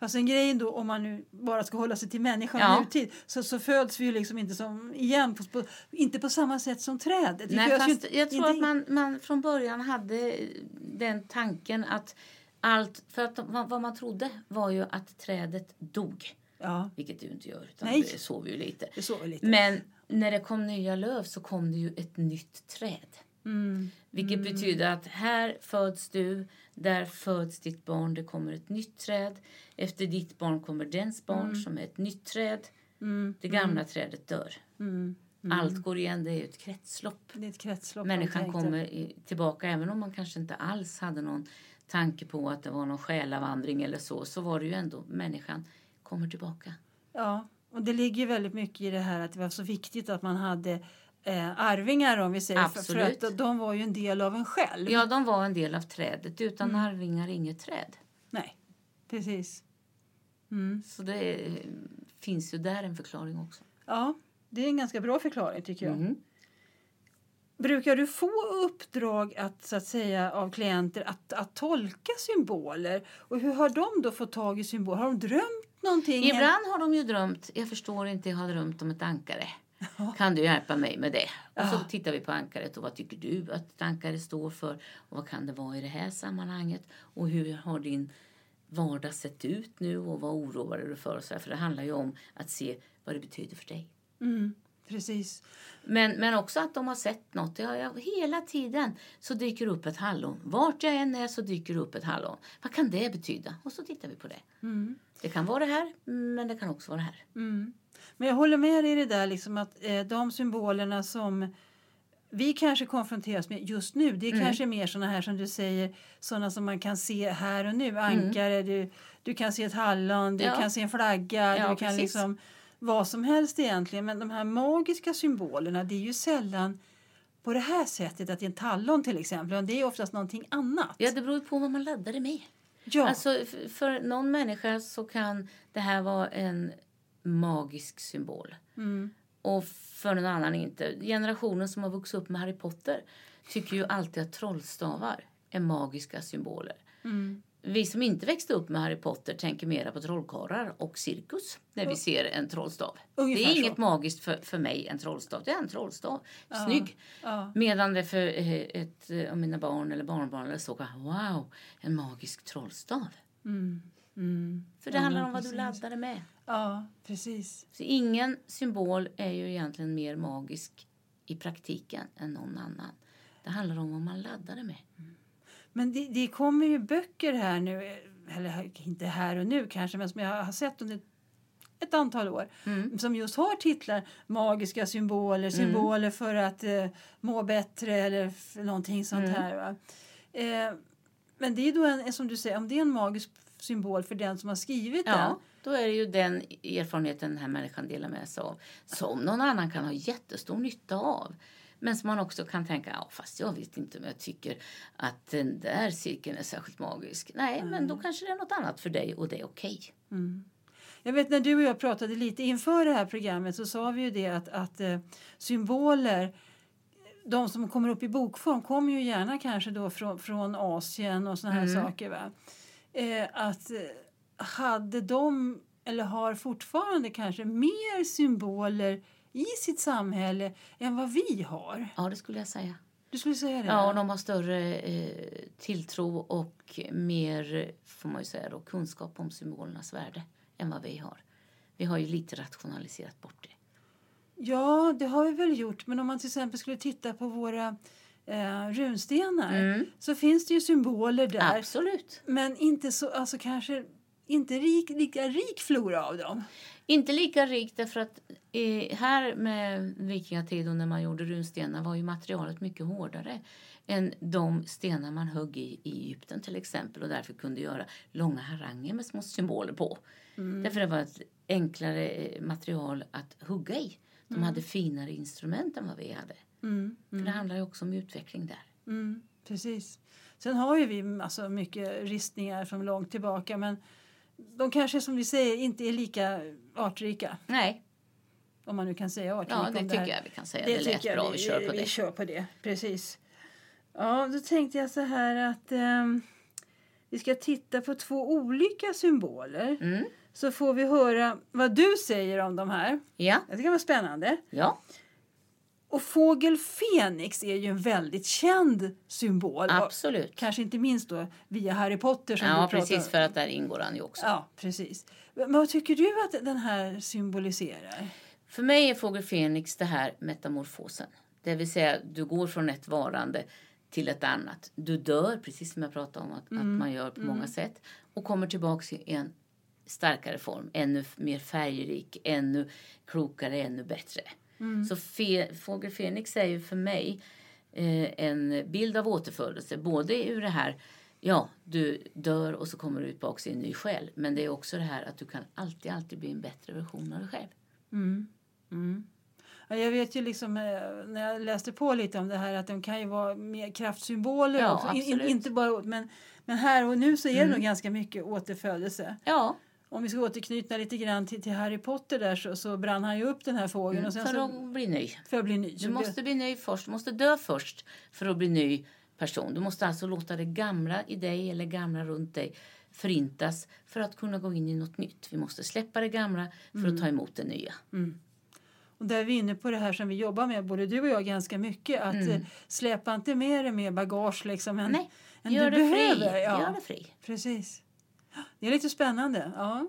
Fast en grej då, om man nu bara ska hålla sig till människan Ja. nutid, så, så föds vi ju liksom inte som, igen, på, på, inte på samma sätt som trädet. Nej, fast inte- jag tror inte- att man, man från början hade den tanken att allt... För att vad man trodde var ju att trädet dog. Ja, Vilket ju inte gör, utan Nej. det sover ju lite. det så lite. Men när det kom nya löv så kom det ju ett nytt träd. Mm. Vilket betyder att här föds du, där föds ditt barn, det kommer ett nytt träd. Efter ditt barn kommer dens barn som är ett nytt träd. Mm. Det gamla trädet dör. Mm. Allt går igen, det är ett kretslopp. Det är ett kretslopp. Människan kommer tillbaka, även om man kanske inte alls hade någon tanke på att det var någon själavandring eller så, så var det ju ändå människan kommer tillbaka. Ja, och det ligger väldigt mycket i det här att det var så viktigt att man hade eh, arvingar om vi säger. För, för Absolut. att de var ju en del av en själv. Ja, de var en del av trädet. Utan Mm. arvingar inget träd. Nej, precis. Mm. Så det eh, finns ju där en förklaring också. Ja, det är en ganska bra förklaring tycker jag. Mhm. Brukar du få uppdrag att, så att säga, av klienter att, att tolka symboler? Och hur har de då fått tag i symboler? Har de drömt någonting? Ibland har de ju drömt, jag förstår inte, jag har drömt om ett ankare. Kan du hjälpa mig med det? Och så tittar vi på ankaret och vad tycker du att ett ankare står för? Och vad kan det vara i det här sammanhanget? Och hur har din vardag sett ut nu och vad oroar du dig för? Och så här, för det handlar ju om att se vad det betyder för dig. Mm, precis. Men, men också att de har sett något. Ja, ja, hela tiden så dyker upp ett hallon. Vart jag än är så dyker upp ett hallon. Vad kan det betyda? Och så tittar vi på det. Mm. Det kan vara det här, men det kan också vara det här. Mm. Men jag håller med dig i det där liksom att eh, de symbolerna som vi kanske konfronteras med just nu, det är Mm. kanske mer såna här som du säger, såna som man kan se här och nu. Ankare, du, du kan se ett hallon, du Mm. Ja. kan se en flagga, Ja, du kan precis. liksom vad som helst egentligen. Men de här magiska symbolerna, det är ju sällan på det här sättet att det är en tallon till exempel, det är oftast någonting annat. Ja, det beror på vad man laddar det med. Ja. Alltså, för någon människa så kan det här vara en magisk symbol. Mm. Och för någon annan inte. Generationen som har vuxit upp med Harry Potter tycker ju alltid att trollstavar är magiska symboler. Mm. Vi som inte växte upp med Harry Potter tänker mera på trollkarlar och cirkus när vi ser en trollstav. Ungefär det är så. inget magiskt för, för mig, en trollstav. Det är en trollstav. Snygg. Ja. Medan det för eh, ett eh, av mina barn eller barnbarn eller så, wow, en magisk trollstav. Mm. Mm. För det Ja, handlar om vad du precis. laddar det med. Ja, precis. Så ingen symbol är ju egentligen mer magisk i praktiken än någon annan. Det handlar om vad man laddar det med. Men det, det kommer ju böcker här nu, eller inte här och nu kanske, men som jag har sett under ett antal år Mm. som just har titlar magiska symboler, symboler för att eh, må bättre eller någonting sånt Mm. här. Eh, men det är då en, som du säger, om det är en magisk symbol för den som har skrivit den. Ja, då är det ju den erfarenheten den här människan delar med sig av som någon annan kan ha jättestor nytta av. Men som man också kan tänka, ja, fast jag vet inte om jag tycker att den där cirkeln är särskilt magisk. Nej, men då kanske det är något annat för dig och det är okej. Mm. Jag vet när du och jag pratade lite inför det här programmet så sa vi ju det att, att eh, symboler de som kommer upp i bokform kommer ju gärna kanske då från, från Asien och såna här Mm. saker. Va? Eh, att eh, hade de, eller har fortfarande kanske, mer symboler i sitt samhälle än vad vi har. Ja, det skulle jag säga. Du skulle säga det? Ja, de har större eh, tilltro och mer, får man ju säga då, kunskap om symbolernas värde än vad vi har. Vi har ju lite rationaliserat bort det. Ja, det har vi väl gjort. Men om man till exempel skulle titta på våra eh, runstenar Mm. så finns det ju symboler där. Absolut. Men inte så, alltså kanske inte rik, lika rik flora av dem. Inte lika rikt därför att eh, här med vikingatid och när man gjorde runstenar var ju materialet mycket hårdare än de stenar man högg i i Egypten till exempel och därför kunde göra långa haranger med små symboler på. Därför det var ett enklare eh, material att hugga i. De hade finare instrument än vad vi hade. Mm, För det handlar ju också om utveckling där. mm, precis. Sen har ju vi alltså mycket ristningar från långt tillbaka men de kanske som vi säger inte är lika artrika. Nej, Om man nu kan säga artrika. ja, det tycker jag vi kan säga. Det, lät tycker jag bra, vi, kör på vi, det. Vi kör på det, precis. Ja, då tänkte jag så här att ehm, vi ska titta på två olika symboler. Mm. Så får vi höra vad du säger om de här. Ja, Det kan vara spännande. ja, Och fågel Fenix är ju en väldigt känd symbol. Och absolut. Kanske inte minst då via Harry Potter som Ja, precis, för att där ingår han ju också. Ja, precis. Men vad tycker du att den här symboliserar? För mig är fågel Fenix det här metamorfosen. Det vill säga, du går från ett varande till ett annat. Du dör, precis som jag pratade om att, att man gör på många sätt. Och kommer tillbaka i en starkare form. Ännu mer färgrik, ännu klokare, ännu bättre. Så fe, fågel Fenix är ju för mig eh, en bild av återfödelse. Både ur det här, ja, du dör och så kommer du tillbaka i en ny själ. Men det är också det här att du kan alltid, alltid bli en bättre version av dig själv. Mm. Ja, jag vet ju liksom eh, när jag läste på lite om det här att de kan ju vara mer kraftsymboler Ja. In, in. Mm. inte bara, men, men här och nu så är det nog ganska mycket återfödelse. Ja, Om vi ska återknyta lite grann till, till Harry Potter där så, så brann han ju upp den här fågeln. och sen för så, att bli ny. för att bli ny. Du måste bli ny först. Du måste dö först för att bli ny person. Du måste alltså låta det gamla i dig eller gamla runt dig förintas för att kunna gå in i något nytt. Vi måste släppa det gamla för Mm. att ta emot det nya. Och där är vi inne på det här som vi jobbar med, både du och jag, ganska mycket. Att eh, släppa inte med dig mer bagage liksom Mm. Nej, än gör fri. behöver. Ja, Gör det fri. Precis. Det är lite spännande. Ja.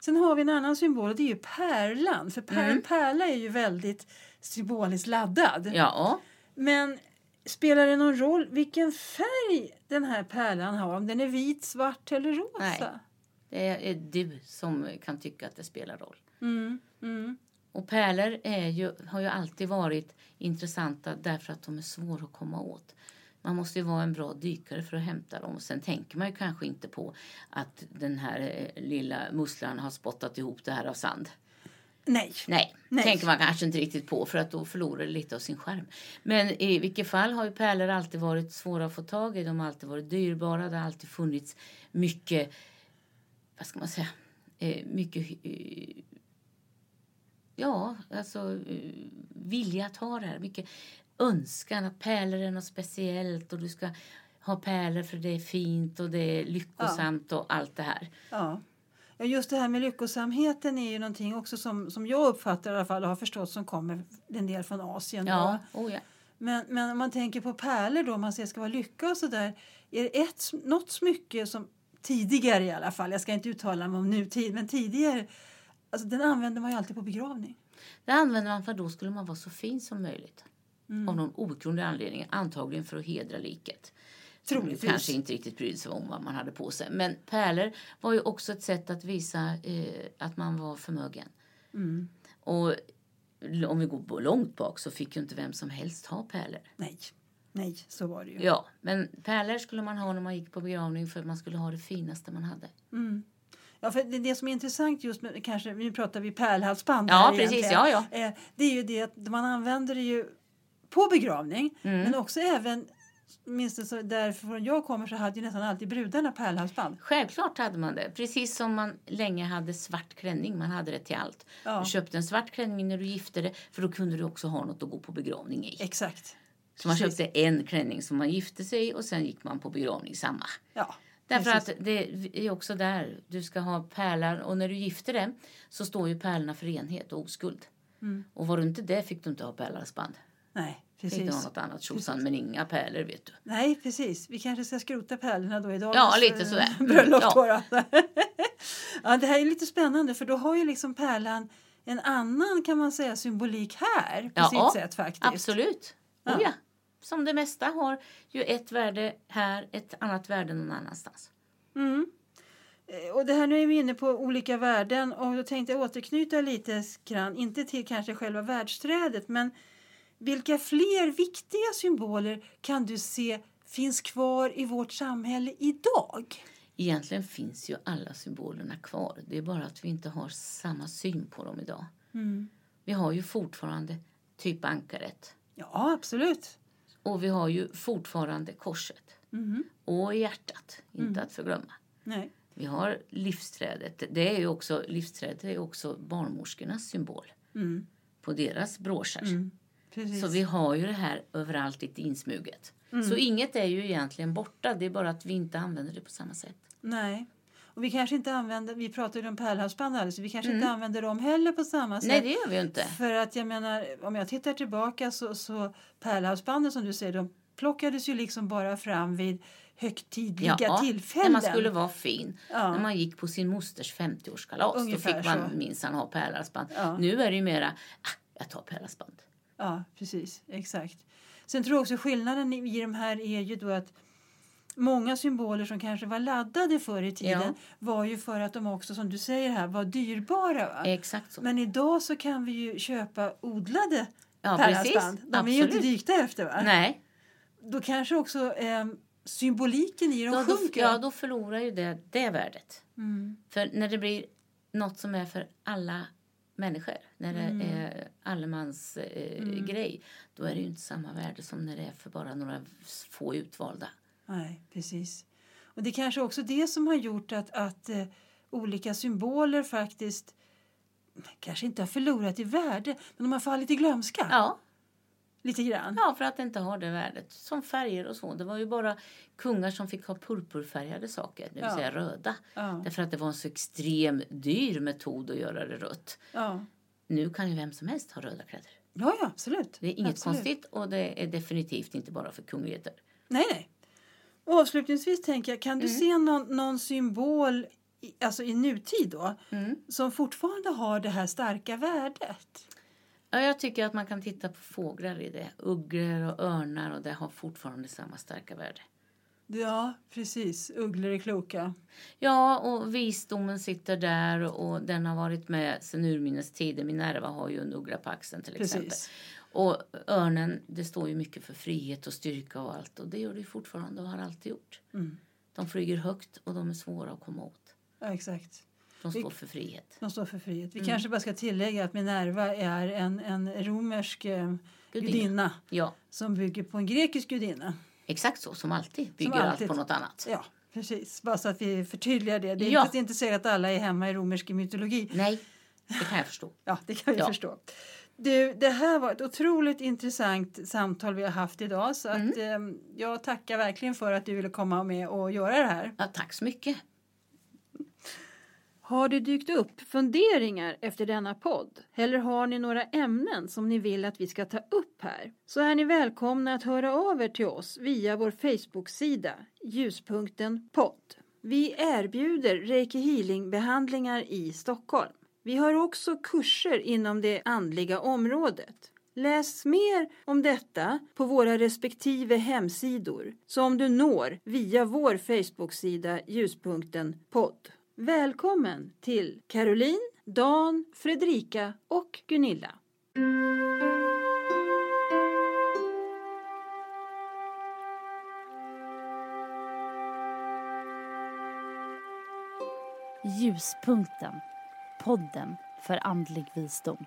Sen har vi en annan symbol och det är ju pärlan. För pär, Mm. pärla är ju väldigt symboliskt laddad. Ja, Men spelar det någon roll vilken färg den här pärlan har? Om den är vit, svart eller rosa? Nej. det är du som kan tycka att det spelar roll. Mm, mm. Och pärlor är ju, har ju alltid varit intressanta därför att de är svåra att komma åt. Man måste ju vara en bra dykare för att hämta dem. Och sen tänker man ju kanske inte på att den här eh, lilla musslan har spottat ihop det här av sand. Nej. Nej, Nej. tänker man kanske inte riktigt på för att då förlorar det lite av sin skärm. Men i vilket fall har ju pärlor alltid varit svåra att få tag i. De har alltid varit dyrbara. Det har alltid funnits mycket, vad ska man säga, eh, mycket eh, Ja, alltså vilja att ha det här. Mycket önskan att pärlor är något speciellt och du ska ha pärlor för det är fint och det är lyckosamt och allt det här. Ja. Ja, Just det här med lyckosamheten är ju någonting också som, som jag uppfattar i alla fall och har förstått som kommer en del från Asien. Ja, oh ja. Men, men om man tänker på pärlor då, om man säger ska vara lycka och sådär. Är det ett, något smycke som tidigare i alla fall, jag ska inte uttala mig om nutid, men tidigare, alltså den använder man ju alltid på begravning. Det använder man för då skulle man vara så fin som möjligt. Mm. Av någon outgrundlig anledning. Antagligen för att hedra liket. Troligtvis. kanske inte riktigt brydde sig om vad man hade på sig. Men pärlor var ju också ett sätt att visa eh, att man var förmögen. Mm. Och om vi går långt bak så fick ju inte vem som helst ha pärlor. Nej, nej, så var det ju. Ja, men pärlor skulle man ha när man gick på begravning för man skulle ha det finaste man hade. Mm. Ja, för det, det som är intressant just med, kanske, nu pratar vi pärlhalsband Ja, precis, egentligen. ja, ja. Eh, det är ju det att man använder det ju på begravning Mm. men också även Minst så därifrån jag kommer så hade ju nästan alltid brudarna pärlhalsband. Självklart hade man det. Precis som man länge hade svart klänning. Man hade det till allt. Ja. Du köpte en svart klänning när du gifte dig för då kunde du också ha något att gå på begravning i. Exakt. Så man precis. köpte en klänning som man gifte sig i och sen gick man på begravning samma. Ja, Därför precis. att det är också där du ska ha pärlor och när du gifter dig så står ju pärlorna för renhet och oskuld. Mm. Och var du inte det fick du inte ha pärlhalsband. Nej, precis. något annat tjosan men inga pärlor vet du. Nej, precis. Vi kanske ska skrota pärlorna då idag. Ja, lite sådär. Bröllop Ja. ja, det här är lite spännande för då har ju liksom pärlan en annan kan man säga symbolik här på Ja, sitt sätt faktiskt. Absolut. Ja. Oh, ja. Som det mesta har ju ett värde här, ett annat värde någon annanstans. Mm. Eh, Och det här nu är vi inne på olika värden och då tänkte jag återknyta lite grann, inte till kanske själva världsträdet men vilka fler viktiga symboler kan du se finns kvar i vårt samhälle idag? Egentligen finns ju alla symbolerna kvar. Det är bara att vi inte har samma syn på dem idag. Mm. Vi har ju fortfarande typ ankaret. Ja, absolut. Och vi har ju fortfarande korset. Mhm. Och hjärtat, inte Mm. att förglömma. Nej. Vi har livsträdet. Det är ju också, livsträdet är också barnmorskornas symbol Mm. på deras broscher. Mm. Precis. Så vi har ju det här överallt lite insmuget. Mm. Så inget är ju egentligen borta. Det är bara att vi inte använder det på samma sätt. Nej. Och vi kanske inte använder, vi pratade ju om pärlhalsband alldeles, vi kanske inte använder dem heller på samma sätt. Mm. Nej, det gör vi inte. För att jag menar, om jag tittar tillbaka så, så pärlhalsbanden som du säger, de plockades ju liksom bara fram vid högtidliga Ja, tillfällen. när man skulle vara fin. Ja. När man gick på sin mosters 50-årskalas. Då fick man minsann ha pärlhalsband. Ja. Nu är det ju mera, ah, jag tar pärlhalsband. Ja, precis. Exakt. Sen tror jag också skillnaden i de här är ju då att många symboler som kanske var laddade förr i tiden Ja. var ju för att de också, som du säger här, var dyrbara. Va? Exakt så. Men idag så kan vi ju köpa odlade ja, pärlhalsband. De är ju inte Absolut. dykta efter va? Nej, Då kanske också eh, symboliken i dem ja, då, sjunker. ja, då förlorar ju det, det värdet. Mm. För när det blir något som är för alla människor, när det Mm. är allemans eh, Mm. grej, då är det ju inte samma värde som när det är för bara några få utvalda. Nej, precis. Och det är kanske också det som har gjort att, att eh, olika symboler faktiskt kanske inte har förlorat i värde, men de har fallit i glömska Ja, lite grann. ja, för att det inte har det värdet. Som färger och så. Det var ju bara kungar som fick ha purpurfärgade saker, det vill Ja. säga röda. Ja, Därför att det var en så extrem dyr metod att göra det rött. ja. Nu kan ju vem som helst ha röda kläder. ja, ja absolut. Det är inget Absolut. konstigt och det är definitivt inte bara för kungligheter. Nej, nej. Avslutningsvis tänker jag, kan du Mm. se någon, någon symbol i, alltså i nutid då Mm. som fortfarande har det här starka värdet? Ja, jag tycker att man kan titta på fåglar i det. Ugglor och örnar och det har fortfarande samma starka värde. Ja, precis. Ugglor är kloka. Ja, och visdomen sitter där och den har varit med sedan urminnes tider. Minerva har ju en uggla på axeln till exempel. Precis. Och örnen, det står ju mycket för frihet och styrka och allt. Och det gör det ju fortfarande och har alltid gjort. Mm. De flyger högt och de är svåra att komma åt. Ja, exakt. De Vi- står för frihet. De står för frihet. Vi Mm. kanske bara ska tillägga att Minerva är en, en romersk eh, Gudinna. gudinna Ja, som bygger på en grekisk gudinna. exakt så. Som alltid. Bygger alltid. allt på något annat. Ja, precis. Bara så att vi förtydligar det. Det är Ja. inte, inte säkert att alla är hemma i romersk mytologi. Nej, det kan jag förstå. Ja, det kan vi Ja. förstå. Du, det här var ett otroligt intressant samtal vi har haft idag. Så att, eh, jag tackar verkligen för att du ville komma med och göra det här. Ja, tack så mycket. Har det dykt upp funderingar efter denna podd? Eller har ni några ämnen som ni vill att vi ska ta upp här? Så är ni välkomna att höra av er till oss via vår Facebook-sida Ljuspunkten podd. Vi erbjuder Reiki Healing-behandlingar i Stockholm. Vi har också kurser inom det andliga området. Läs mer om detta på våra respektive hemsidor som du når via vår Facebook-sida Ljuspunkten podd. Välkommen till Caroline, Dan, Fredrika och Gunilla. Ljuspunkten. Podden för andlig visdom.